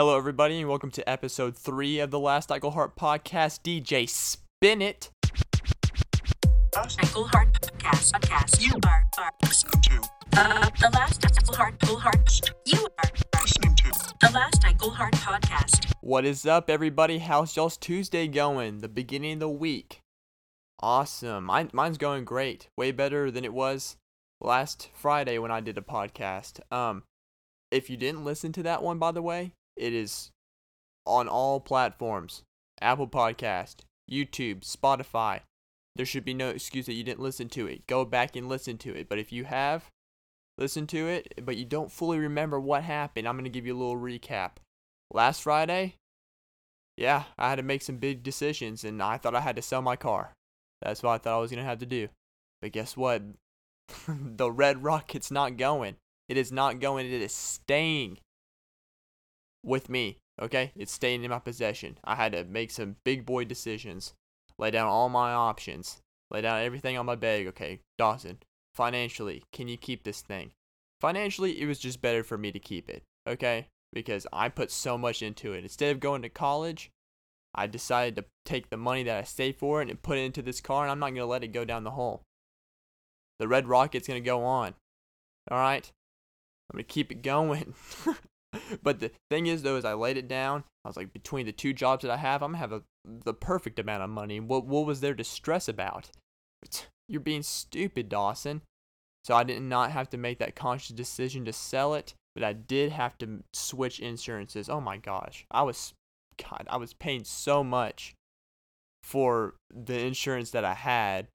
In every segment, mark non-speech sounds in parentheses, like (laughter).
Hello, everybody, and welcome to episode three of the Last Cycle Heart podcast. DJ Spin It. Cycle Heart Podcast. Podcast. You are, are listening to uh, the last Cycle Heart You are listening to the last Cycle Heart Podcast. What is up, everybody? How's y'all's Tuesday going? The beginning of the week. Awesome. Mine, mine's going great. Way better than it was last Friday when I did a podcast. Um, if you didn't listen to that one, by the way, it is on all platforms Apple Podcast, YouTube, Spotify. There should be no excuse that you didn't listen to it. Go back and listen to it. But if you have listened to it, but you don't fully remember what happened, I'm going to give you a little recap. Last Friday, yeah, I had to make some big decisions and I thought I had to sell my car. That's what I thought I was going to have to do. But guess what? (laughs) the Red Rocket's not going. It is not going. It is staying with me. Okay? It's staying in my possession. I had to make some big boy decisions, lay down all my options, lay down everything on my bag. Okay, Dawson, financially, can you keep this thing? Financially, it was just better for me to keep it. Okay? Because I put so much into it. Instead of going to college, I decided to take the money that I saved for it and put it into this car, and I'm not going to let it go down the hole. The Red Rocket's going to go on. All right? I'm going to keep it going. (laughs) (laughs) but the thing is, though, is I laid it down. I was like, between the two jobs that I have, I'm to have a, the perfect amount of money. What, what was there to stress about? You're being stupid, Dawson. So I did not have to make that conscious decision to sell it, but I did have to switch insurances. Oh my gosh. I was, God, I was paying so much for the insurance that I had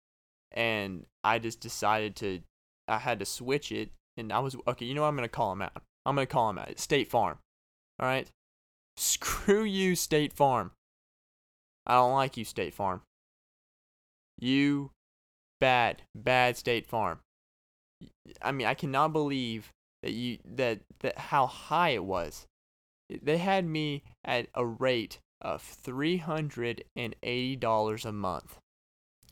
and I just decided to I had to switch it and I was okay, you know what I'm gonna call him out. I'm gonna call him out. State Farm. Alright? Screw you, State Farm. I don't like you, State Farm. You bad, bad State Farm. I mean, I cannot believe that you that that how high it was. They had me at a rate of three hundred and eighty dollars a month.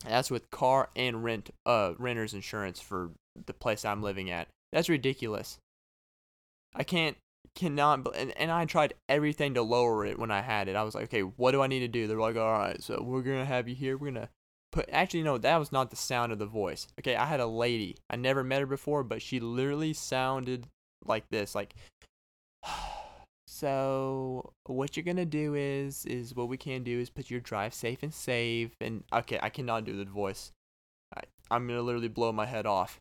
That's with car and rent uh renter's insurance for the place I'm living at. That's ridiculous. I can't cannot and, and I tried everything to lower it when I had it. I was like, okay, what do I need to do? They're like, all right, so we're gonna have you here. We're gonna put. Actually, no, that was not the sound of the voice. Okay, I had a lady. I never met her before, but she literally sounded like this, like. (sighs) So what you're gonna do is is what we can do is put your drive safe and save and okay I cannot do the voice. I, I'm gonna literally blow my head off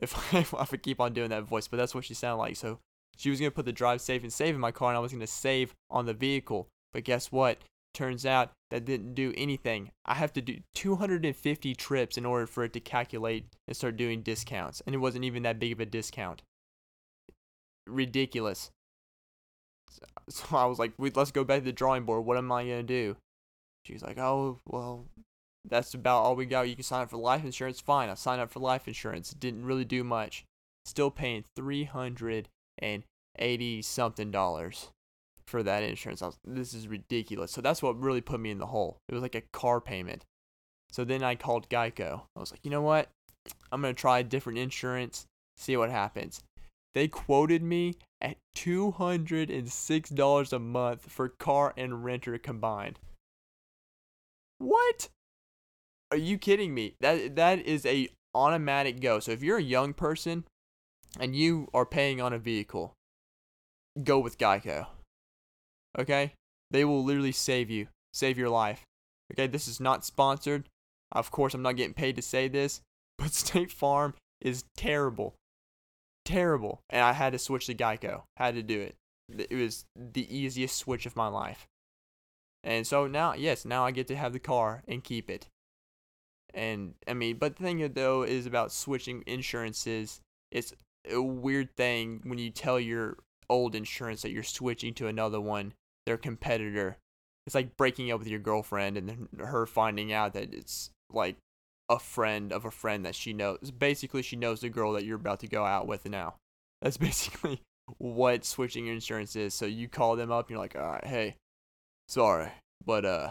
if I, (laughs) if I keep on doing that voice. But that's what she sounded like. So she was gonna put the drive safe and save in my car and I was gonna save on the vehicle. But guess what? Turns out that didn't do anything. I have to do 250 trips in order for it to calculate and start doing discounts. And it wasn't even that big of a discount. Ridiculous. (laughs) So I was like, let's go back to the drawing board. What am I going to do? She's like, oh, well, that's about all we got. You can sign up for life insurance. Fine. I signed up for life insurance. Didn't really do much. Still paying 380 something dollars for that insurance. I was, this is ridiculous. So that's what really put me in the hole. It was like a car payment. So then I called Geico. I was like, you know what? I'm to try different insurance, see what happens. They quoted me at $206 a month for car and renter combined. What? Are you kidding me? That that is a automatic go. So if you're a young person and you are paying on a vehicle, go with Geico. Okay? They will literally save you, save your life. Okay, this is not sponsored. Of course, I'm not getting paid to say this, (laughs) but State Farm is terrible terrible. And I had to switch to Geico. Had to do it. It was the easiest switch of my life. And so now, yes, now I get to have the car and keep it. And I mean, but the thing though is about switching insurances. It's a weird thing when you tell your old insurance that you're switching to another one, their competitor. It's like breaking up with your girlfriend and then her finding out that it's like a friend of a friend that she knows. Basically, she knows the girl that you're about to go out with now. That's (laughs) basically what switching your insurance is. So you call them up, and you're like, all right, hey, sorry, but uh,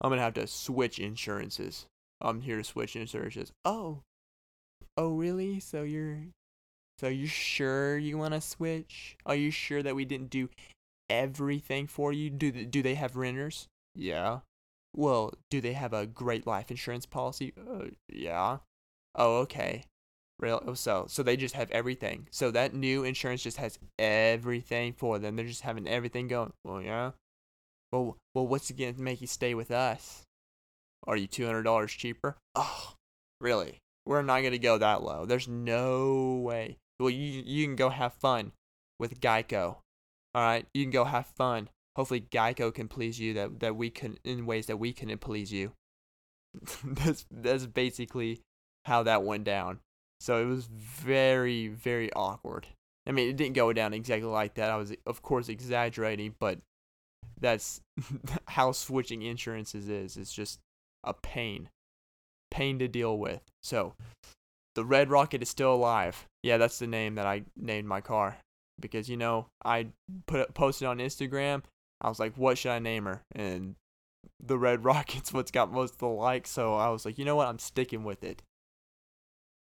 I'm gonna have to switch insurances. I'm here to switch insurances. Oh, oh really? So you're, so are you're sure you want to switch? Are you sure that we didn't do everything for you. Do th- do they have renters? Yeah. Well, do they have a great life insurance policy? Uh, yeah. Oh, okay. Real oh, so so they just have everything. So that new insurance just has everything for them. They're just having everything going. Well, yeah. Well, well, what's it gonna make you stay with us? Are you two hundred dollars cheaper? Oh, really? We're not gonna go that low. There's no way. Well, you you can go have fun with Geico. All right, you can go have fun. Hopefully, Geico can please you. That that we can in ways that we couldn't please you. (laughs) that's that's basically how that went down. So it was very very awkward. I mean, it didn't go down exactly like that. I was of course exaggerating, but that's (laughs) how switching insurances is. It's just a pain, pain to deal with. So the Red Rocket is still alive. Yeah, that's the name that I named my car because you know I put posted on Instagram. I was like, what should I name her? And the Red (laughs) Rocket's what's got most of the likes. So I was like, you know what? I'm sticking with it.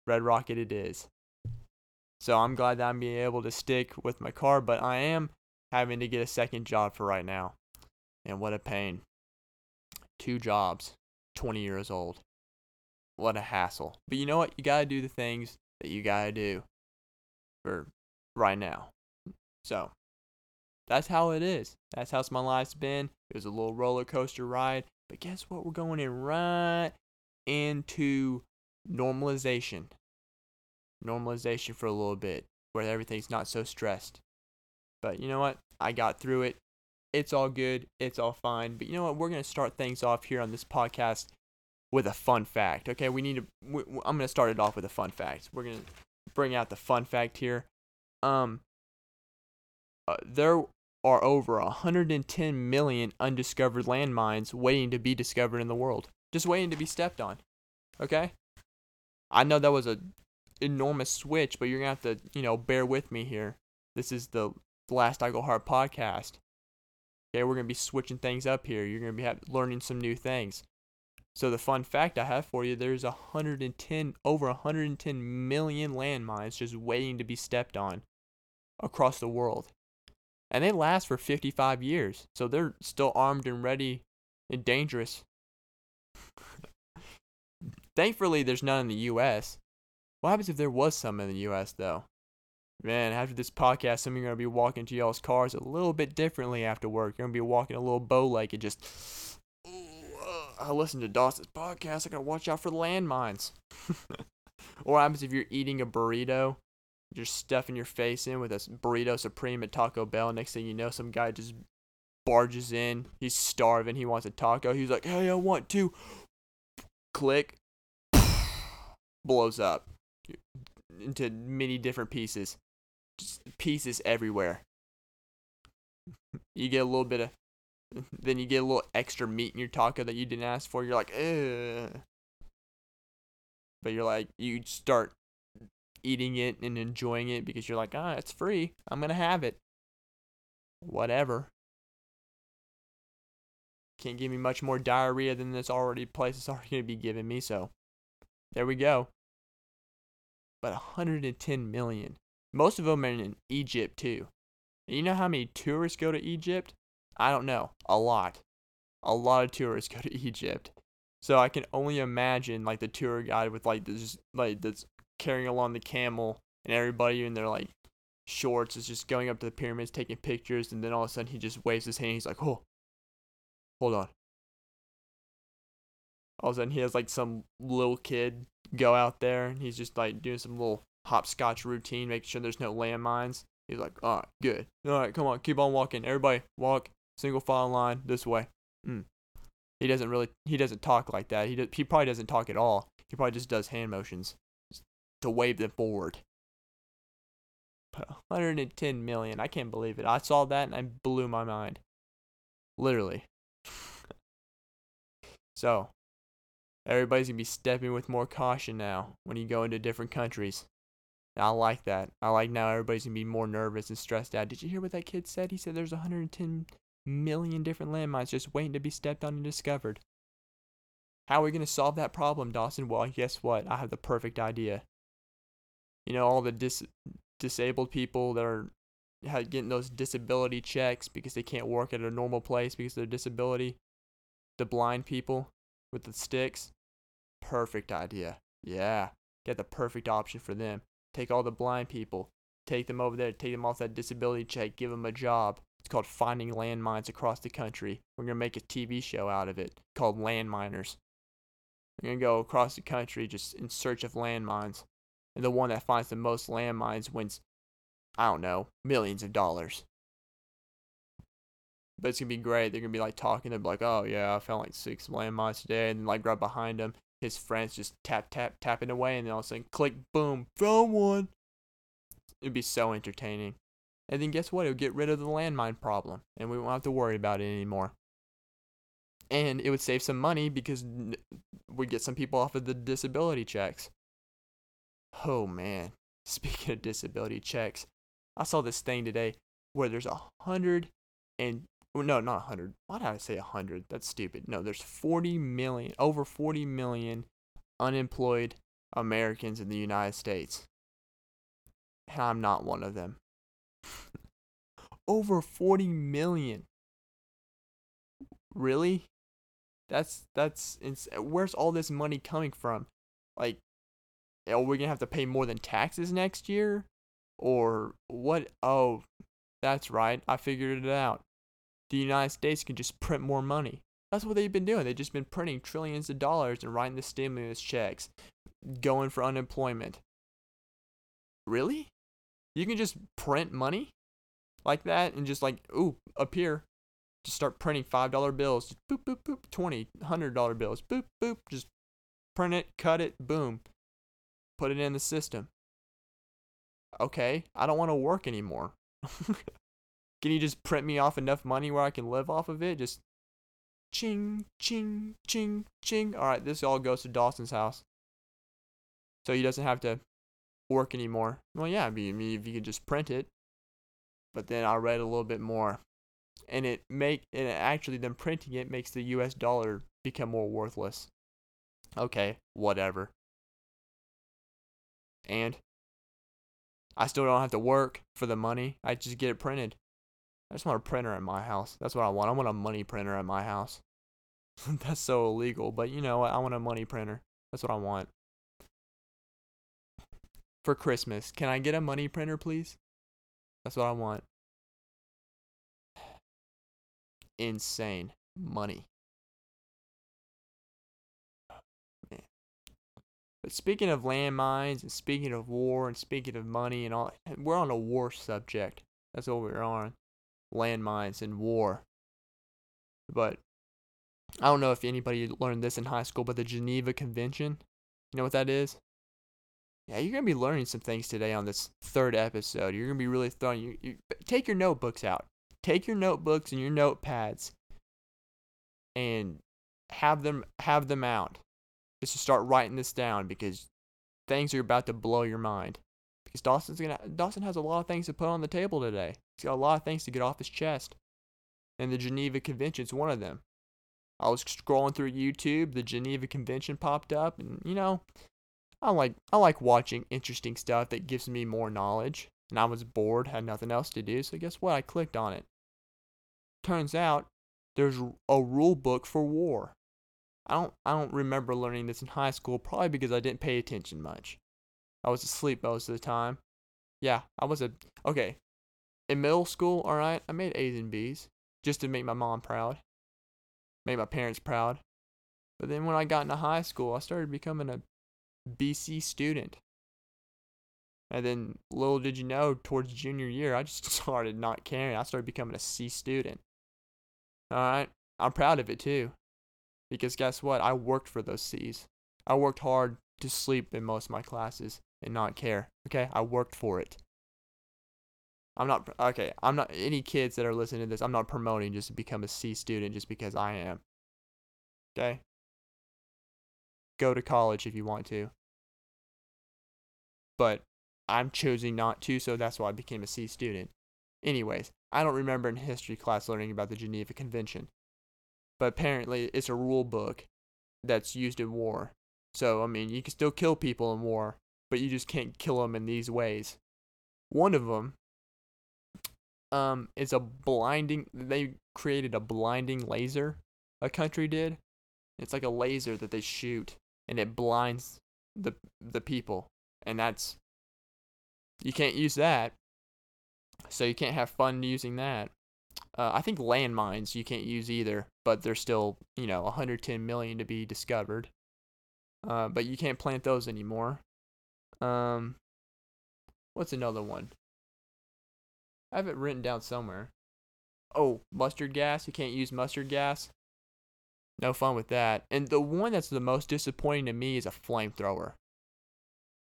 Red Rocket it is. So I'm glad that I'm being able to stick with my car, but I am having to get a second job for right now. And what a pain. Two jobs, 20 years old. What a hassle. But you know what? You got to do the things that you got to do for right now. So, that's how it is. That's how my life's been. It was a little roller coaster ride. But guess what? We're going in right into normalization. Normalization for a little bit where everything's not so stressed. But you know what? I got through it. It's all good. It's all fine. But you know what? We're going to start things off here on this podcast with a fun fact. Okay, we need to. We, I'm to start it off with a fun fact. We're to bring out the fun fact here. Um, uh, there are over 110 million undiscovered landmines waiting to be discovered in the world, just waiting to be stepped on. Okay, I know that was a enormous switch, but you're gonna have to, you know, bear with me here. This is the last I Go Hard podcast. Okay, we're gonna be switching things up here. You're gonna be have, learning some new things. So the fun fact I have for you, there's 110 over 110 million landmines just waiting to be stepped on across the world. And they last for 55 years. So they're still armed and ready and dangerous. (laughs) Thankfully, there's none in the US. What happens if there was some in the US though? Man, after this podcast, some of you are to be walking to y'all's cars a little bit differently after work. You're to be walking a little bow legged, just I listen to Dawson's podcast. I gotta watch out for landmines. or (laughs) what happens if you're eating a burrito, you're stuffing your face in with a burrito supreme at Taco Bell. Next thing you know, some guy just barges in. He's starving. He wants a taco. He's like, "Hey, I want to." Click. (sighs) Blows up into many different pieces. Just pieces everywhere. (laughs) You get a little bit of (laughs) then you get a little extra meat in your taco that you didn't ask for. You're like, Ugh. but you're like, you start eating it and enjoying it because you're like, ah, it's free. I'm gonna have it. Whatever. Can't give me much more diarrhea than this already place is (laughs) already gonna be giving me. So, there we go. But 110 million. Most of them are in Egypt too. You know how many tourists go to Egypt? I don't know. A lot. A lot of tourists (laughs) go to Egypt. So I can only imagine like the tour guide with like this like that's carrying along the camel and everybody in their like shorts is just going up to the pyramids taking pictures and then all of a sudden he just waves his hand he's like, Oh hold on. All of a sudden he has like some little kid go out there and he's just like doing some little hopscotch routine, making sure there's no landmines. He's like, all right, good. All right, come on, keep on walking. Everybody, walk single file line this way. Mm. He doesn't really he doesn't talk like that. He he probably doesn't talk at all. He probably just does hand motions to wave them forward. 110 million. I can't believe it. I saw that and I blew my mind. Literally. (laughs) so, everybody's going to be stepping with more caution now when you go into different countries. I like that. I like now everybody's going to be more nervous and stressed out. Did you hear what that kid said? He said there's 110 million different landmines just waiting to be stepped on and discovered. How are we going to solve that problem, Dawson? Well, guess what? I have the perfect idea. You know, all the dis- disabled people that are getting those disability checks because they can't work at a normal place because of their disability. The blind people with the sticks. Perfect idea. Yeah. Get the perfect option for them. Take all the blind people, take them over there, take them off that disability check, give them a job. It's called Finding Landmines Across the Country. We're going to make a TV show out of it called Landminers. We're going to go across the country just in search of landmines. And the one that finds the most landmines wins, I don't know, millions of dollars. But it's going to be great. They're going to be like talking. They're like, oh, yeah, I found like six landmines today. And then, like right behind them, his friends just tap, tap, tapping away. And then all of a sudden, click, boom, found one. It'd be so entertaining. And then guess what? It would get rid of the landmine problem. And we won't have to worry about it anymore. And it would save some money because we'd get some people off of the disability checks. Oh man. (laughs) Speaking of disability checks, I saw this thing today where there's a hundred and no, not a hundred. Why did I say a hundred? That's stupid. No, there's 40 million, over 40 million unemployed Americans in the United States. And I'm not one of them. Over 40 million. Really? That's that's ins- where's all this money coming from? Like, are we gonna have to pay more than taxes next year, or what? Oh, that's right. I figured it out. The United States can just print more money. That's what they've been doing. They've just been printing trillions of dollars and writing the stimulus checks, going for unemployment. Really? You can just print money like that and just like, ooh, up here, just start printing five dollar bills. Just boop boop boop. Twenty, hundred dollar bills. Boop boop. Just print it, cut it, boom. Put it in the system. Okay, I don't want to work anymore. (laughs) can you just print me off enough money where I can live off of it? Just ching, ching, ching, ching. All right, this all goes to Dawson's house. So he doesn't have to work anymore. Well, yeah, I mean, if you could just print it. But then I read a little bit more and it make and actually them printing it makes the US dollar become more worthless. Okay, whatever. And I still don't have to work for the money. I just get it printed. I just want a printer at my house. That's what I want. I want a money printer at my house. (laughs) That's so illegal, but you know what? I want a money printer. That's what I want. For Christmas, can I get a money printer, please? That's what I want insane money. But speaking of landmines and speaking of war and speaking of money and all, we're on a war subject. That's what we're on. Landmines and war. But I don't know if anybody learned this in high school, but the Geneva Convention, you know what that is? Yeah, you're gonna be learning some things today on this third episode. You're gonna be really throwing. You, you take your notebooks out take your notebooks and your notepads and have them have them out just to start writing this down because things are about to blow your mind because Dawson's gonna Dawson has a lot of things to put on the table today. He's got a lot of things to get off his chest, and the Geneva Convention's one of them. I was scrolling through YouTube, the Geneva Convention popped up, and you know, I like I like watching interesting stuff that gives me more knowledge. And I was bored, had nothing else to do, so guess what? I clicked on it turns out there's a rule book for war. I don't I don't remember learning this in high school, probably because I didn't pay attention much. I was asleep most of the time. Yeah, I was a okay. In middle school, all right, I made A's and B's just to make my mom proud, make my parents proud. But then when I got into high school, I started becoming a BC student. And then little did you know, towards junior year, I just (laughs) started not caring. I started becoming a C student. Alright? I'm proud of it too. Because guess what? I worked for those C's. I worked hard to sleep in most of my classes and not care. Okay? I worked for it. I'm not okay. I'm not any kids that are listening to this. I'm not promoting just to become a C student just because I am. Okay? Go to college if you want to. But I'm choosing not to, so that's why I became a C student. Anyways, I don't remember in history class learning about the Geneva Convention, but apparently it's a rule book that's used in war. So, I mean, you can still kill people in war, but you just can't kill them in these ways. One of them um it's a blinding they created a blinding laser a country did it's like a laser that they shoot and it blinds the the people and that's you can't use that so you can't have fun using that uh, i think landmines you can't use either but there's still you know 110 million to be discovered uh, but you can't plant those anymore um what's another one I have it written down somewhere. Oh, mustard gas. You can't use mustard gas. No fun with that. And the one that's the most disappointing to me is a flamethrower.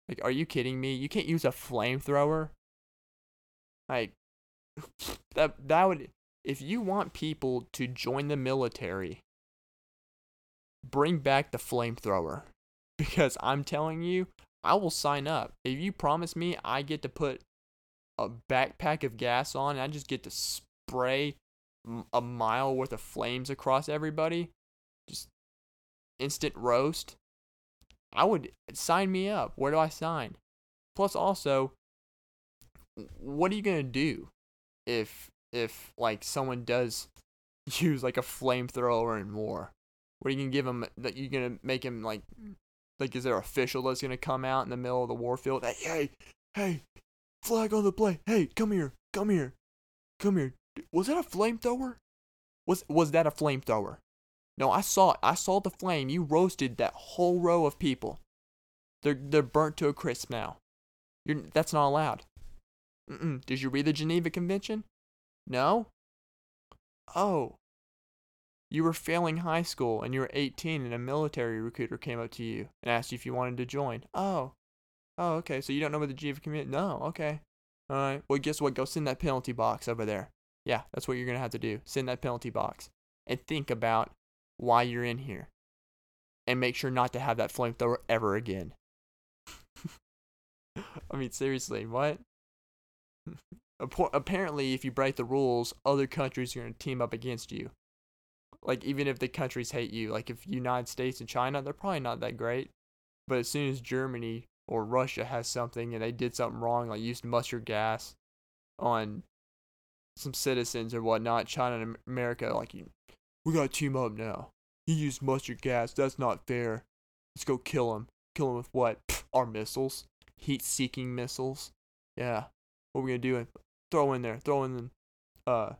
Like, are you kidding me? You can't use a flamethrower? Like, (laughs) that that would if you want people to join the military, bring back the flamethrower. (laughs) Because I'm telling you, I will sign up. If you promise me I get to put a backpack of gas on and I just get to spray a mile worth of flames across everybody, instant roast, I would sign me up. Where do I sign? Plus, also, what are you gonna do if if like someone does (laughs) use like a flamethrower and more? What are you gonna give him? That you gonna make him like like is there official that's gonna come out in the middle of the warfield? Hey, hey, hey, Flag on the play. Hey, come here. Come here. Come here. Was that a flamethrower? Was was that a flamethrower? No, I saw it. I saw the flame. You roasted that whole row of people. They're they're burnt to a crisp now. You're that's not allowed. Mm-mm. Did you read the Geneva Convention? No. Oh. You were failing high school and you were 18 and a military recruiter came up to you and asked you if you wanted to join. Oh. Oh, okay. So you don't know what the Geneva Convention? No. Okay. All right. Well, guess what? Go send that penalty box over there. Yeah, that's what you're gonna have to do. Send that penalty box and think about why you're in here, and make sure not to have that flamethrower ever again. (laughs) I mean, seriously, what? (laughs) Apparently, if you break the rules, other countries are gonna team up against you. Like even if the countries hate you, like if United States and China, they're probably not that great. But as soon as Germany or Russia has something and they did something wrong, like used mustard gas on some citizens or whatnot, China and America, like, we gotta team up now. He used mustard gas. That's not fair. Let's go kill him. Kill him with what? our missiles. Heat seeking missiles. Yeah. What are we gonna do? Throw in there. Throw in uh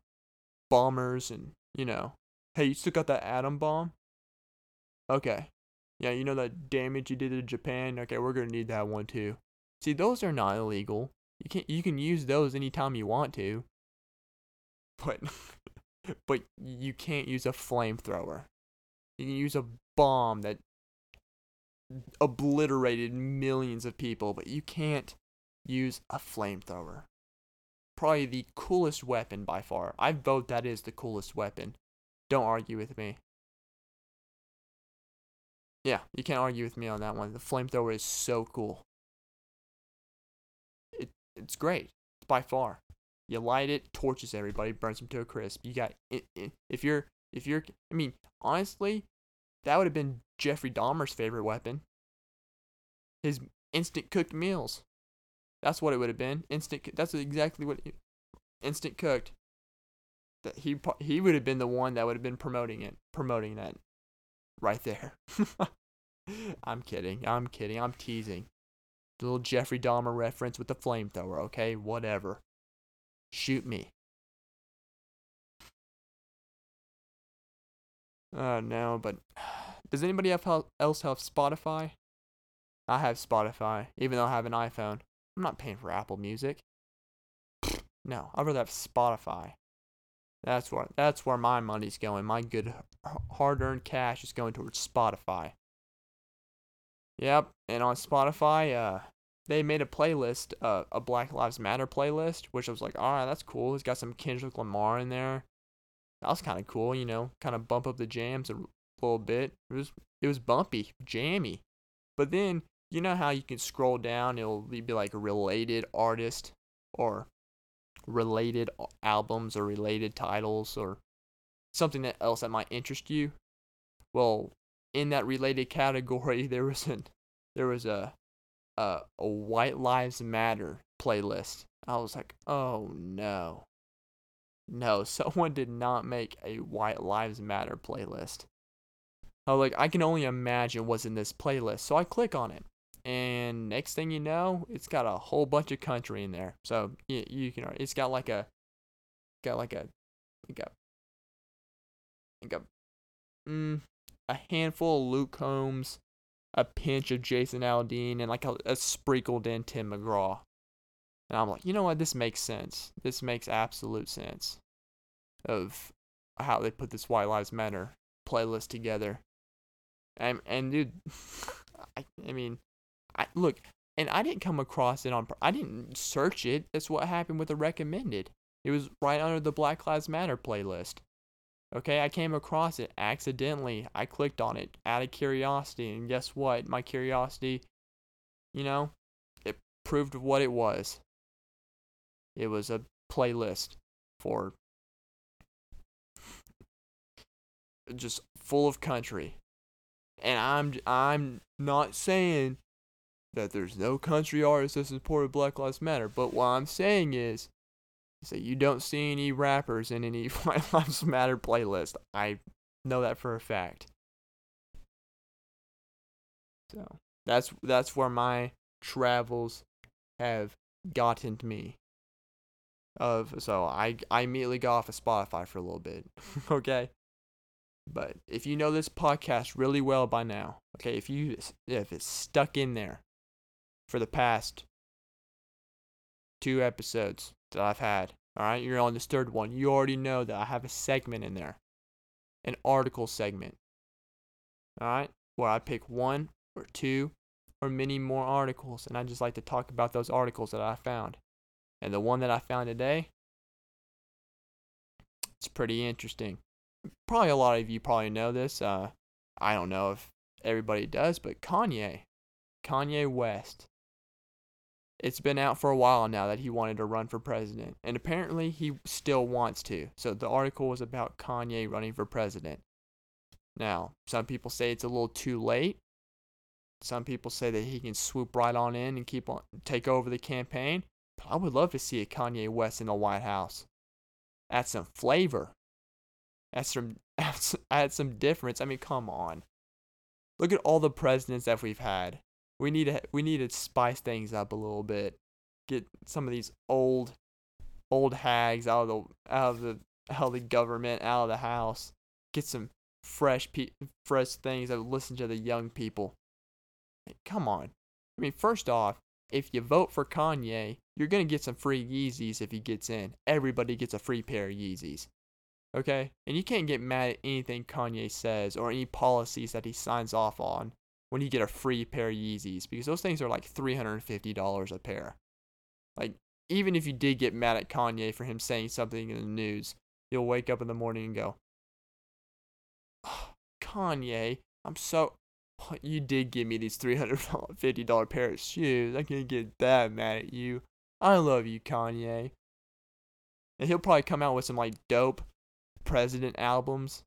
bombers and you know. Hey, you still got that atom bomb? Okay. Yeah, you know that damage you did to Japan? Okay, we're gonna need that one too. See, those are not illegal. You can you can use those anytime you want to. But (laughs) but you can't use a flamethrower. You can use a bomb that obliterated millions of people, but you can't use a flamethrower. Probably the coolest weapon by far. I vote that is the coolest weapon. Don't argue with me. Yeah, you can't argue with me on that one. The flamethrower is so cool. It it's great. By far. You light it, torches everybody, burns them to a crisp. You got if you're if you're I mean, honestly, that would have been Jeffrey Dahmer's favorite weapon. His instant cooked meals. That's what it would have been. Instant that's exactly what instant cooked. That he he would have been the one that would have been promoting it, promoting that right there. (laughs) I'm kidding. I'm kidding. I'm teasing. The little Jeffrey Dahmer reference with the flamethrower, okay? Whatever. Shoot me. Oh, no, but (sighs) does anybody else have Spotify? I have Spotify, even though I have an iPhone. I'm not paying for Apple Music. (sighs) No, I'd rather have Spotify. That's where that's where my money's going. My good hard-earned cash is going towards Spotify. Yep, and on Spotify, uh, they made a playlist, uh, a Black Lives Matter playlist, which I was like, all right, that's cool. It's got some Kendrick Lamar in there. That was kind of cool, you know, kind of bump up the jams a little bit. It was it was bumpy, jammy. But then you know how you can scroll down, it'll be like related artist or related albums or related titles or something that else that might interest you. Well, in that related category, (laughs) there was an there was a a, a White Lives Matter playlist. I was like, oh no, no, (laughs) someone did not make a White Lives Matter playlist. Oh, like I can only imagine what's in this playlist. So I click on it, and next thing you know, it's got a whole bunch of country in there. So you, you can, it's got like a, got like a, like a, like a, mm, a handful of Luke Combs, a pinch of Jason Aldean, and like a, a sprinkled in Tim McGraw. And I'm like, you know what? This makes sense. This makes absolute sense of how they put this White Lives Matter playlist together. And and dude, (laughs) I I mean, I look, and I didn't come across it on. I didn't search it. That's what happened with the recommended. It was right under the Black Lives Matter playlist. Okay, I came across it accidentally. I clicked on it out of curiosity, and guess what? My curiosity, you know, it proved what it was. It was a playlist for just full of country. And I'm I'm not saying that there's no country artists that support Black Lives Matter, but what I'm saying is, is that you don't see any rappers in any (laughs) Black Lives Matter playlist. I know that for a fact. So that's that's where my travels have gotten me. Of so I I immediately got off of Spotify for a little bit. (laughs) okay. But if you know this podcast really well by now, okay, if you if it's stuck in there for the past two episodes that I've had, all right, you're on this third one. You already know that I have a segment in there, an article segment. All right, where I pick one or two or many more articles, and I just like to talk about those articles that I found. And the one that I found today, it's pretty interesting probably a lot of you probably know this. Uh, I don't know if everybody does, but Kanye, Kanye West, it's been out for a while now that he wanted to run for president, and apparently he still wants to. So the article was about Kanye running for president. Now, some people say it's a little too late. Some people say that he can swoop right on in and keep on take over the campaign. I would love to see a Kanye West in the White House. Add some flavor add some (laughs) add some difference. I mean, come on. Look at all the presidents that we've had. We need to we need to spice things up a little bit. Get some of these old old hags out of the out of the out of the government, out of the house. Get some fresh pe- fresh things that listen to the young people. come on. I mean, first off, if you vote for Kanye, you're gonna get some free Yeezys if he gets in. Everybody gets a free pair of Yeezys. Okay? And you can't get mad at anything Kanye says or any policies that he signs off on when you get a free pair of Yeezys because those things are like $350 a pair. Like, even if you did get mad at Kanye for him saying something in the news, you'll wake up in the morning and go, oh, Kanye, I'm so. (laughs) You did give me these $350 pair of shoes. I can't get that mad at you. I love you, Kanye. And he'll probably come out with some like dope president albums.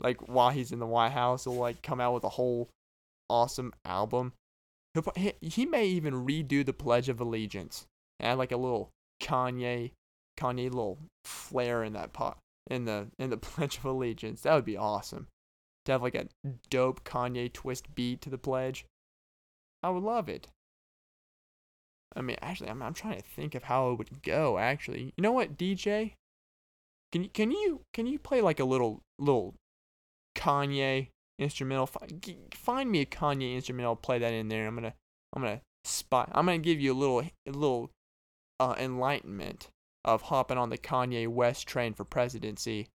Like while he's in the White House, he'll like come out with a whole awesome album. He'll, he he may even redo the Pledge of Allegiance. Add like a little Kanye, Kanye little flair in that pot in the in the (laughs) Pledge of Allegiance. That would be awesome. To have like a dope Kanye twist beat to the pledge. I would love it. I mean, actually, I'm, I'm trying to think of how it would go. Actually, you know what, DJ? Can you can you can you play like a little little Kanye instrumental? Find me a Kanye instrumental. Play that in there. I'm gonna I'm gonna spot. I'm gonna give you a little a little uh, enlightenment of hopping on the Kanye West train for presidency.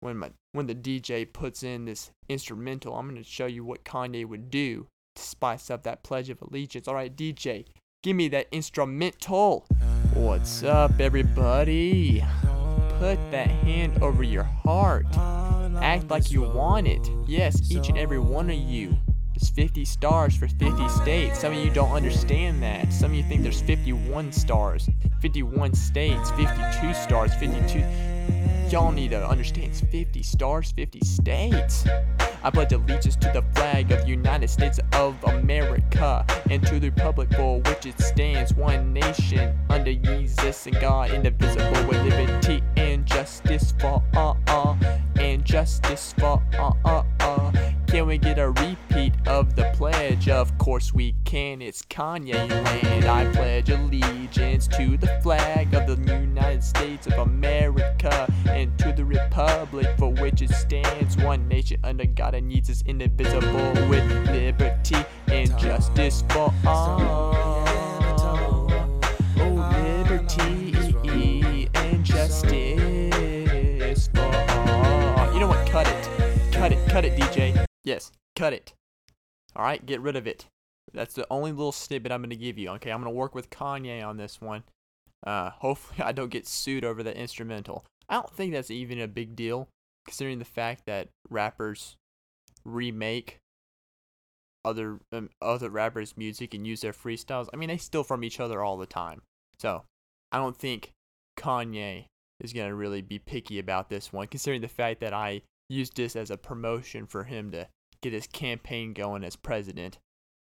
When my when the DJ puts in this instrumental, I'm gonna show you what Kanye would do to spice up that Pledge of Allegiance. All right, DJ, give me that instrumental. What's up, everybody? put that hand over your heart. Act like you want it. Yes, each and every one of you. There's 50 stars for 50 states. Some of you don't understand that. Some of you think there's 51 stars, 51 states, 52 stars, 52. Y'all need to understand it's 50 stars, 50 states. I pledge allegiance to the flag of the United States of America and to the republic for which it stands, one nation under Jesus and God, indivisible with liberty and justice for all. And justice for all. Can we get a repeat of the pledge? Of course we can. It's Kanye land. I pledge allegiance to the flag of the United States of America and to the republic for which it stands. One nation under God and needs is indivisible with liberty and justice for all. Oh, liberty and justice for all. You know what? Cut it. Cut it. Cut it, DJ. Yes, cut it. All right, get rid of it. That's the only little snippet I'm going to give you. Okay, I'm going to work with Kanye on this one. Uh, hopefully, (laughs) I don't get sued over the instrumental. I don't think that's even a big deal, considering the fact that rappers remake other um, other rappers' music and use their freestyles. I mean, they steal from each other all the time. So, I don't think Kanye is going to really be picky about this one, considering the fact that I used this as a promotion for him to get his campaign going as president.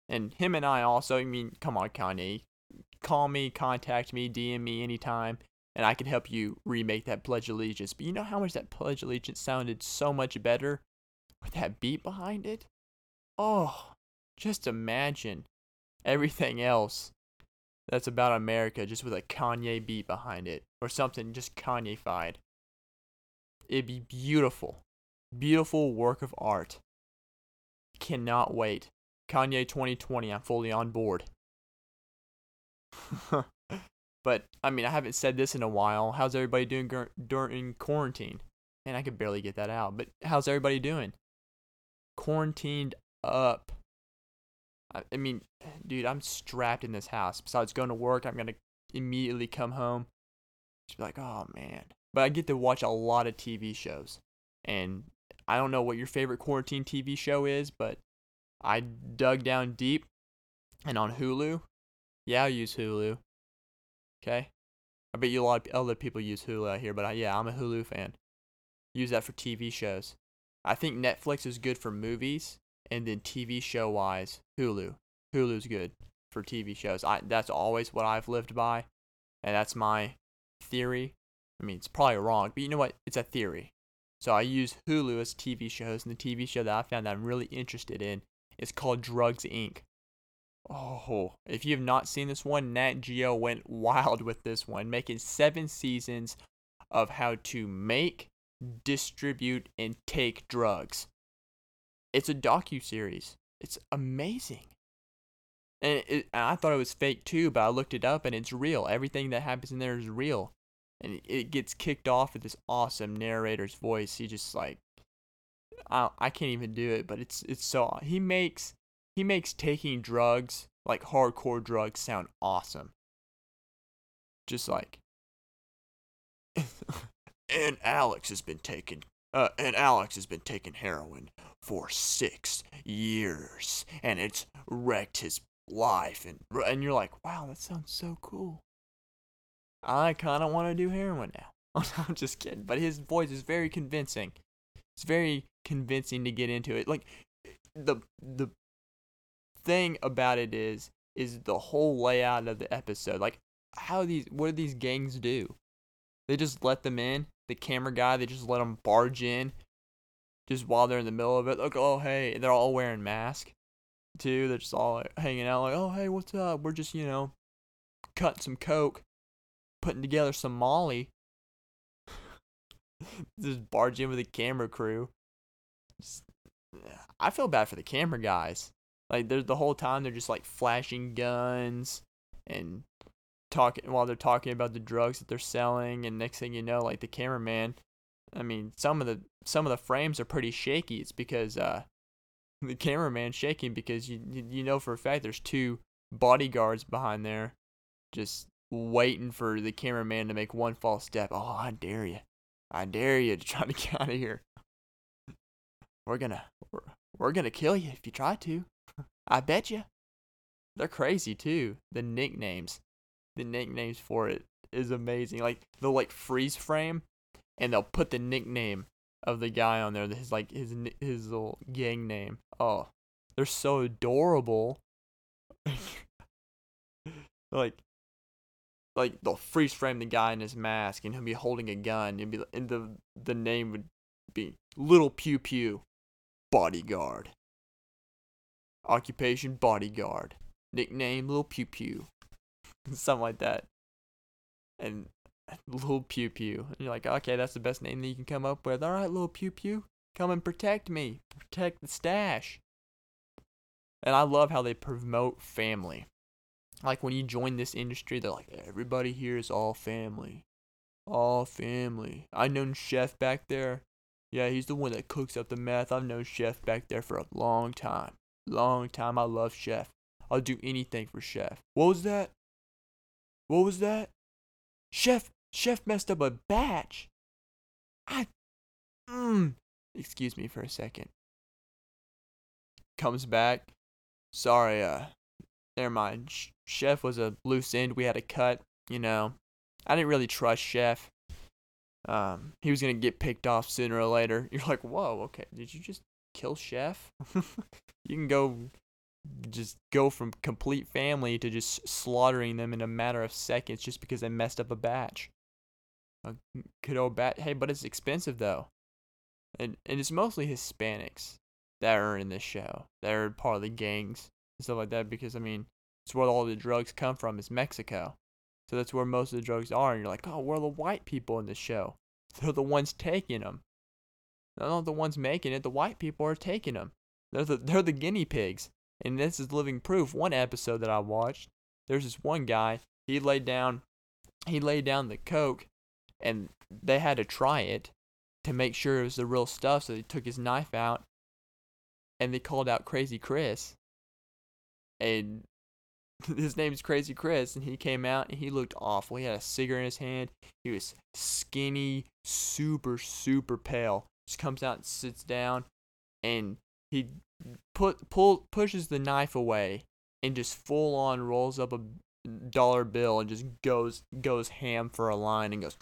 And him and I also, I mean, come on, Kanye, call me, contact me, DM me anytime, and I can help you remake that Pledge Allegiance. But you know how much that Pledge Allegiance sounded so much better with that beat behind it? Oh, just imagine everything else that's about America just with a Kanye beat behind it or something just Kanye-fied. It'd be beautiful. Beautiful work of art. Cannot wait. Kanye 2020, I'm fully on board. (laughs) but, I mean, I haven't said this in a while. How's everybody doing gur- during quarantine? Man, I could barely get that out. But how's everybody doing? Quarantined up. I, I mean, dude, I'm strapped in this house. Besides going to work, I'm going to immediately come home. Just be like, oh, man. But I get to watch a lot of TV shows. And I don't know what your favorite quarantine TV show is, but I dug down deep and on Hulu. Yeah, I use Hulu. Okay. I bet you a lot of other people use Hulu out here, but I, yeah, I'm a Hulu fan. Use that for TV shows. I think Netflix is good for movies, and then TV show wise, Hulu. Hulu's good for TV shows. I that's always what I've lived by, and that's my theory. I mean, it's probably wrong, but you know what? It's a theory. So I use Hulu as TV shows, and the TV show that I found that I'm really interested in is called Drugs Inc. Oh, if you have not seen this one, Nat Geo went wild with this one, making seven seasons of how to make, distribute, and take drugs. It's a docu series. It's amazing. And, it, and I thought it was fake too, but I looked it up and it's real. Everything that happens in there is real and it gets kicked off with this awesome narrator's voice. He just like I I can't even do it, but it's it's so he makes he makes taking drugs like hardcore drugs sound awesome. Just like (laughs) and Alex has been taking uh, and Alex has been taking heroin for six years, and it's wrecked his life. And and you're like, wow, that sounds so cool. I kind of want to do heroin now. (laughs) I'm just kidding. But his voice is very convincing. It's very convincing to get into it. Like the the thing about it is is the whole layout of the episode. Like how these what do these gangs do? They just let them in. The camera guy, they just let them barge in, just while they're in the middle of it. Like, oh hey, they're all wearing masks too. They're just all hanging out. Like, oh hey, what's up? We're just you know cutting some coke putting together some Molly. (laughs) Just barge in with a camera crew. Just, I feel bad for the camera guys. Like there's the whole time they're just like flashing guns and talking while they're talking about the drugs that they're selling and next thing you know like the cameraman I mean some of the some of the frames are pretty shaky. It's because uh (laughs) the cameraman shaking because you you know for a fact there's two bodyguards behind there just waiting for the cameraman to make one false step. Oh, I dare you. I dare you to try to (laughs) get out of here. We're gonna, we're, we're gonna kill you if you try to. I bet you. They're crazy too. The nicknames, the nicknames for it is amazing. Like they'll like freeze frame, and they'll put the nickname of the guy on there. His like his his little gang name. Oh, they're so adorable. (laughs) like, like they'll freeze frame the guy in his mask, and he'll be holding a gun. And be and the the name would be Little Pew Pew, bodyguard. Occupation bodyguard. Nickname Little Pew Pew. (laughs) Something like that. And Little Pew Pew. And you're like, okay, that's the best name that you can come up with. All right, Little Pew Pew, come and protect me. Protect the stash. And I love how they promote family. Like when you join this industry, they're like, everybody here is all family. All family. I known Chef back there. Yeah, he's the one that cooks up the meth. I've known Chef back there for a long time. Long time. I love Chef. I'll do anything for Chef. What was that? What was that? Chef Chef messed up a batch. I mm. Excuse me for a second. Comes back. Sorry, uh never mind. Chef was a loose end. We had a cut, you know. I didn't really trust Chef. Um, he was gonna get picked off sooner or later. (laughs) You're like, whoa, okay, did you just kill Chef? (laughs) you can go just go from complete family to just slaughtering them in a matter of seconds just because they messed up a batch. A good old bat. Hey, but it's expensive though, and and it's mostly Hispanics that are in this show. They're part of the gangs stuff like that. Because I mean, it's where all the drugs come from is Mexico, so that's where most of the drugs are. And you're like, oh, where are the white people in this show? (laughs) They're the ones taking them. They're not the ones making it. The white people are taking them. They're the they're the guinea pigs. And this is living proof. One episode that I watched, there's this one guy. He laid down, he laid down the coke, and they had to try it to make sure it was the real stuff. So they took his knife out, and they called out Crazy Chris. And his name's Crazy Chris, and he came out and he looked awful. He had a cigarette in his hand. He was skinny, super, super pale. Just comes out and sits down, and he put pull pushes the knife away and just full on rolls up a dollar bill and just goes goes ham for a line and goes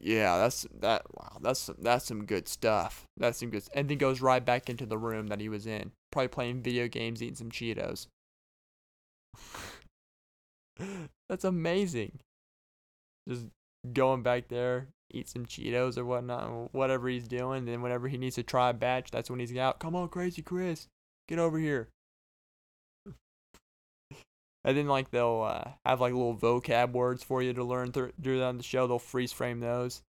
yeah that's that wow that's that's some good stuff that's some good and then goes right back into the room that he was in probably playing video games eating some cheetos (laughs) that's amazing just going back there eat some Cheetos or whatnot, whatever he's doing. Then whenever he needs to try a batch, that's when he's out. Come on, crazy Chris, get over here. And then like they'll uh, have like little vocab words for you to learn through throughout the show. They'll freeze frame those.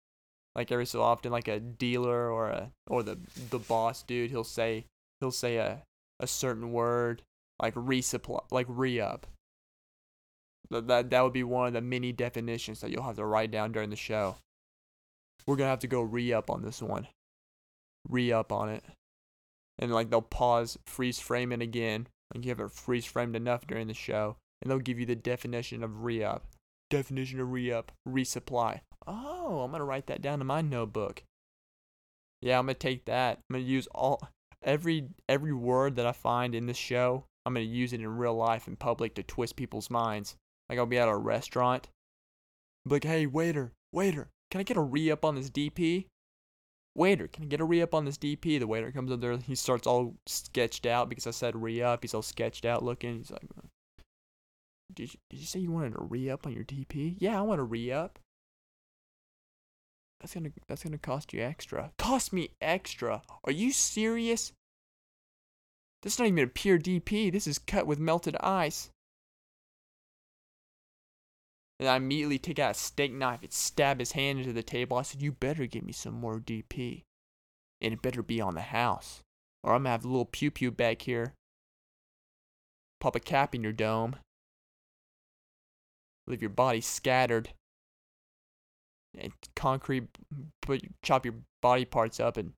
Like every so often, like a dealer or a or the the boss dude, he'll say he'll say a a certain word like resupply, like re up. That that would be one of the many definitions that you'll have to write down during the show we're gonna have to go re up on this one. Re up on it. And like they'll pause, freeze frame it again. Like you have it freeze framed enough during the show. And they'll give you the definition of re up. Definition of re up, resupply. Oh, I'm gonna write that down in my notebook. Yeah, I'm gonna take that. I'm gonna use all every every word that I find in this show, I'm gonna use it in real life in public to twist people's minds. Like I'll be at a restaurant. Be like, hey waiter, waiter, can I get a re up on this DP? Waiter, can I get a re up on this DP? The waiter comes up there, he starts all sketched out because I said re up. He's all sketched out looking. He's like, did you, did you say you wanted a re up on your DP? Yeah, I want a re up. That's gonna that's gonna cost you extra. Cost me extra? Are you serious? This is not even a pure DP. This is cut with melted ice. And I immediately take out a steak knife and stab his hand into the table. I said, You better give me some more DP. And it better be on the house. Or I'm gonna have a little pew pew back here. Pop a cap in your dome. Leave your body scattered. And concrete, put chop your body parts up and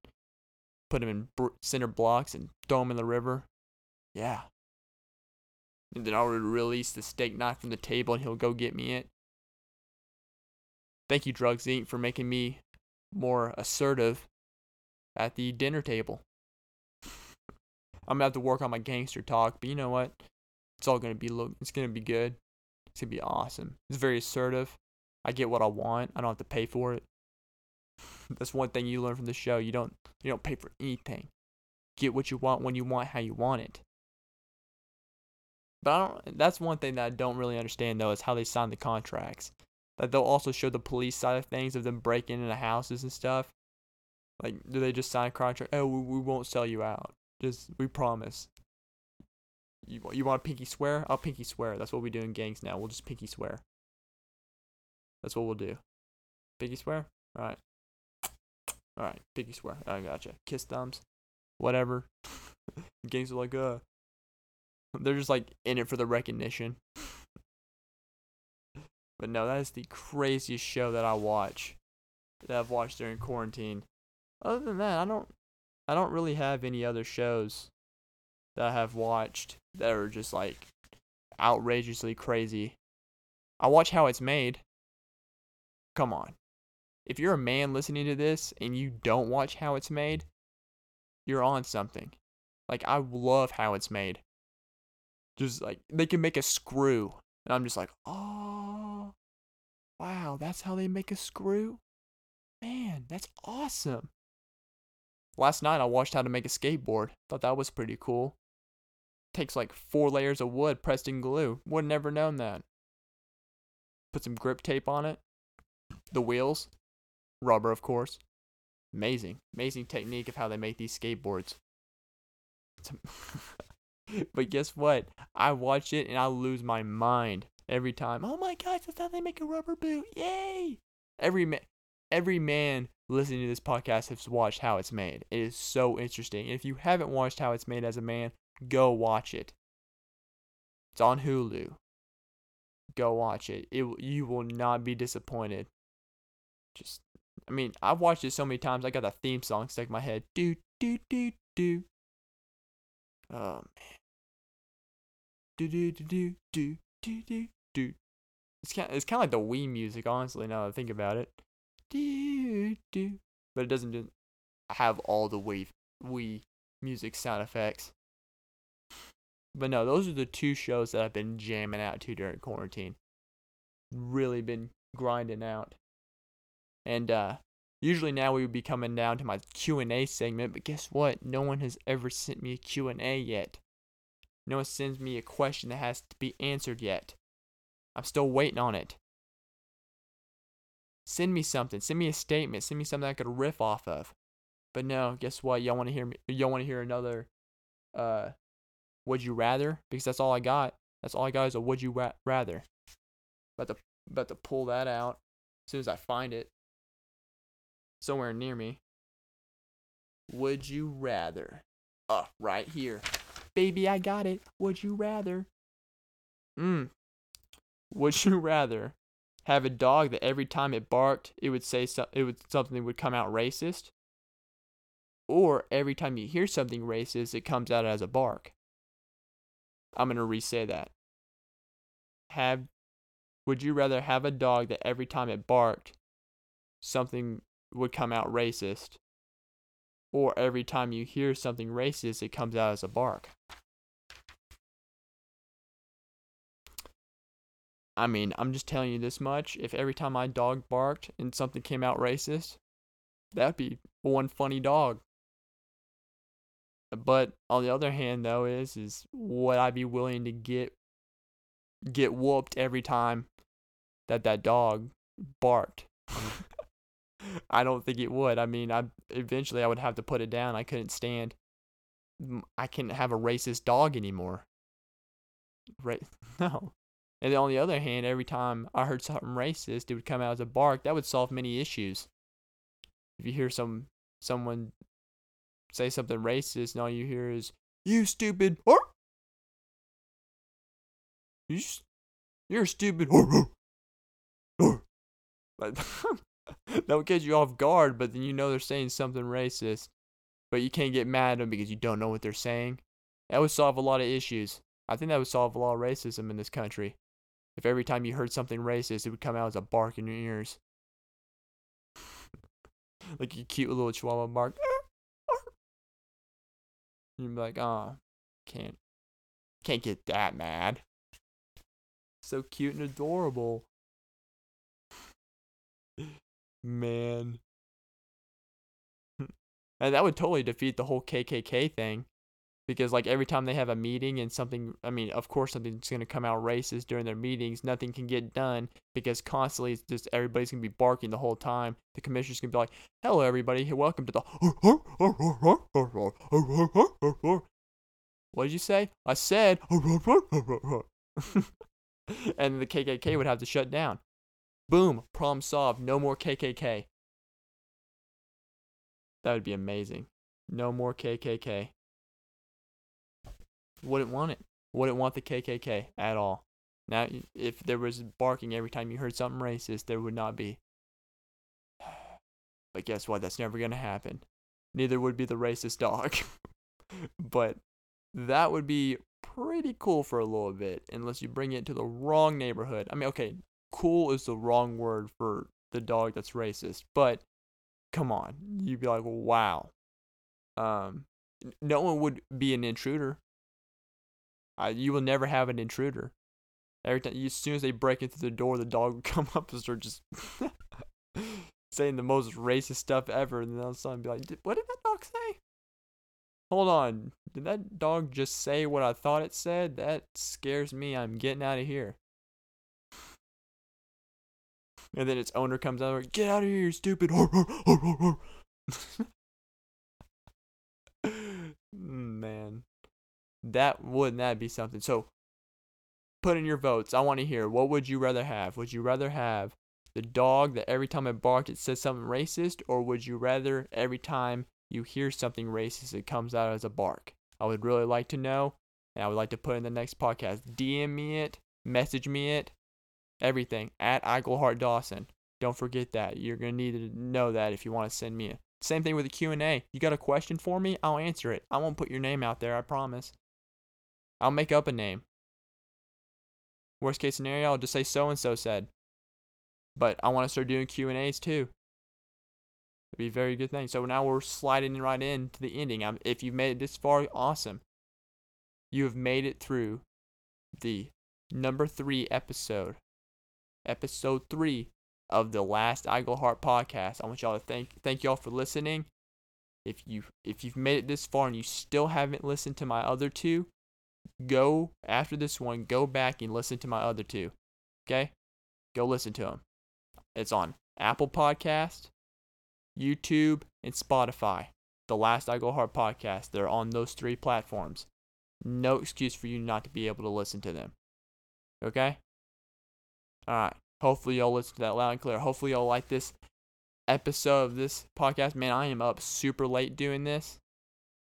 put them in br- cinder blocks and throw them in the river. Yeah. And then I'll release the steak knife from the table and he'll go get me it. Thank you, Drugs Inc., for making me more assertive at the dinner table. I'm gonna have to work on my gangster talk, but you know what? It's all gonna be look. It's gonna be good. It's gonna be awesome. It's very assertive. I get what I want. I don't have to pay for it. (laughs) That's one thing you learn from the show. You don't you don't pay for anything. Get what you want when you want how you want it. But I don't that's one thing that I don't really understand though is how they sign the contracts. That they'll also show the police side of things of them breaking into houses and stuff. Like do they just sign a contract? Oh, we, we won't sell you out. Just we promise. You you want a pinky swear? I'll pinky swear. That's what we do in gangs now. We'll just pinky swear. That's what we'll do. Pinky swear? Alright. Alright, pinky swear. I gotcha. Kiss thumbs. Whatever. (laughs) gangs are like, uh. They're just like in it for the recognition. (laughs) but no, that is the craziest show that I watch. That I've watched during quarantine. Other than that, I don't I don't really have any other shows that I have watched that are just like outrageously crazy. I watch How It's Made. Come on. If you're a man listening to this and you don't watch How It's Made, you're on something. Like I love How It's Made. Just like they can make a screw and I'm just like, "Oh. Wow, that's how they make a screw?" Man, that's awesome. Last night I watched how to make a skateboard. Thought that was pretty cool. Takes like four layers of wood pressed in glue. Would never known that. Put some grip tape on it. The wheels, rubber of course. Amazing, amazing technique of how they make these skateboards. (laughs) but guess what? I watch it and I lose my mind every time. Oh my gosh, that's how they make a rubber boot! Yay! Every ma- every man listening to this podcast has watched how it's made. It is so interesting. If you haven't watched how it's made as a man, go watch it. It's on Hulu. Go watch it. It you will not be disappointed. Just I mean, I've watched it so many times. I got that theme song stuck in my head. Do do do do. Oh man. Do do do do do do do do. It's kind it's kind of like the Wii music, honestly. Now that I think about it. Do do. But it doesn't have all the Wii Wii music sound effects. But no, those are the two shows that I've been jamming out to during quarantine. Really been grinding out. And uh usually now we would be coming down to my Q&A segment, but guess what? No one has ever sent me a Q&A yet. No one sends me a question that has to be answered yet. I'm still waiting on it. Send me something. Send me a statement. Send me something I could riff off of. But no, guess what? Y'all want to hear me? Y'all want to hear another? Uh, would you rather? Because that's all I got. That's all I got is a would you ra- rather. About to about to pull that out as soon as I find it somewhere near me. Would you rather? Uh, right here. Baby, I got it. Would you rather? Mm. Would you rather have a dog that every time it barked, it would say so- it would something would come out racist? Or every time you hear something racist, it comes out as a bark? I'm going to re-say that. Have would you rather have a dog that every time it barked, something would come out racist? Or every time you hear something racist, it comes out as a bark? I mean, I'm just telling you this much. If every time my dog barked and something came out racist, that'd be one funny dog. But on the other hand, though, is is would I be willing to get get whooped every time that that dog barked? (laughs) I don't think it would. I mean, I eventually I would have to put it down. I couldn't stand. I can't have a racist dog anymore. Right? (laughs) No. And then on the other hand, every time I heard something racist, it would come out as a bark. That would solve many issues. If you hear some someone say something racist, and all you hear is "you stupid," or you you're stupid, or like (laughs) that would catch you off guard. But then you know they're saying something racist, but you can't get mad at them because you don't know what they're saying. That would solve a lot of issues. I think that would solve a lot of racism in this country. If every time you heard something racist, it would come out as a bark in your ears. (laughs) like a cute little chihuahua bark. (laughs) You'd be like, oh, can't, can't get that mad. So cute and adorable. Man. And (laughs) that would totally defeat the whole KKK thing. Because, like, every time they have a meeting and something, I mean, of course, something's going to come out racist during their meetings, nothing can get done because constantly it's just everybody's going to be barking the whole time. The commissioner's going to be like, hello, everybody, welcome to the. What did you say? I said. (laughs) and the KKK would have to shut down. Boom, problem solved. No more KKK. That would be amazing. No more KKK. Wouldn't want it. Wouldn't want the KKK at all. Now, if there was barking every time you heard something racist, there would not be. (sighs) But guess what? That's never going to happen. Neither would be the racist dog. (laughs) but that would be pretty cool for a little bit, unless you bring it to the wrong neighborhood. I mean, okay, cool is the wrong word for the dog that's racist, but come on, you'd be like, wow. Um, no one would be an intruder. You will never have an intruder. Every time, as soon as they break into the door, the dog would (laughs) come up and start just (laughs) saying the most racist stuff ever, and then all of a sudden be like, "What did that dog say?" Hold on, did that dog just say what I thought it said? That scares me. I'm getting out of here. And then its owner comes out, and get out of here, you stupid. (laughs) Man, that wouldn't that be something? So, put in your votes. I want to hear. What would you rather have? Would you rather have the dog that every time it barked it says something racist, or would you rather every time you hear something racist it comes out as a bark? I would really like to know, and I would like to put in the next podcast. DM me it, message me it, everything at Eichelhart Dawson. Don't forget that. You're gonna need to know that if you want to send me a same thing with the Q&A. You got a question for me? I'll answer it. I won't put your name out there, I promise. I'll make up a name. Worst case scenario, I'll just say so and so said. But I want to start doing Q&As too. It'd be a very good thing. So now we're sliding right into the ending. I'm, if you've made it this far, awesome. You have made it through the number three episode, episode three of the last Eichelhart podcast. I want y'all to thank thank y'all for listening. If you if you've made it this far and you still haven't listened to my other two, go after this one, go back and listen to my other two. Okay? Go listen to them. It's on Apple Podcast, YouTube, and Spotify. The last Eichelhart podcast. They're on those three platforms. No excuse for you not to be able to listen to them. Okay? Alright. Hopefully y'all listen to that loud and clear. Hopefully y'all like this episode of this podcast. Man, I am up super late doing this.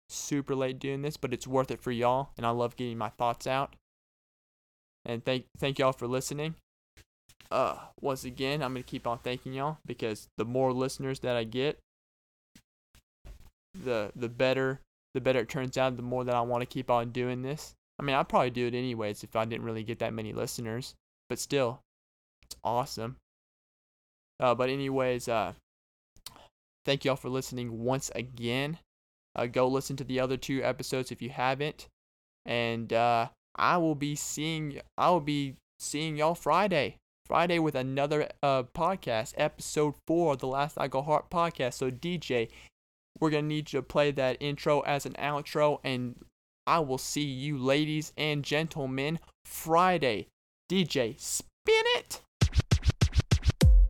Super late doing this, but it's worth it for y'all, and I love getting my thoughts out. And thank thank y'all for listening. Uh, once again, I'm gonna keep on thanking y'all because the more listeners that I get, the the better the better it turns out. The more that I want to keep on doing this. I mean, I'd probably do it anyways if I didn't really get that many listeners. But still, it's awesome. Uh, but anyways, uh, thank y'all for listening once again. Uh, go listen to the other two episodes if you haven't, and uh, I will be seeing I will be seeing y'all Friday. Friday with another uh, podcast, episode four of the Last Eichelhart podcast. So DJ, we're gonna need you to play that intro as an outro, and I will see you, ladies and gentlemen, Friday. DJ, spin it.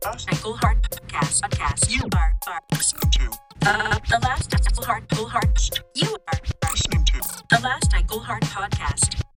Eichelhart podcast. Podcast. You are, are listening to uh, the last Eichelhart Eichelhart. You are listening to the last Eichelhart podcast.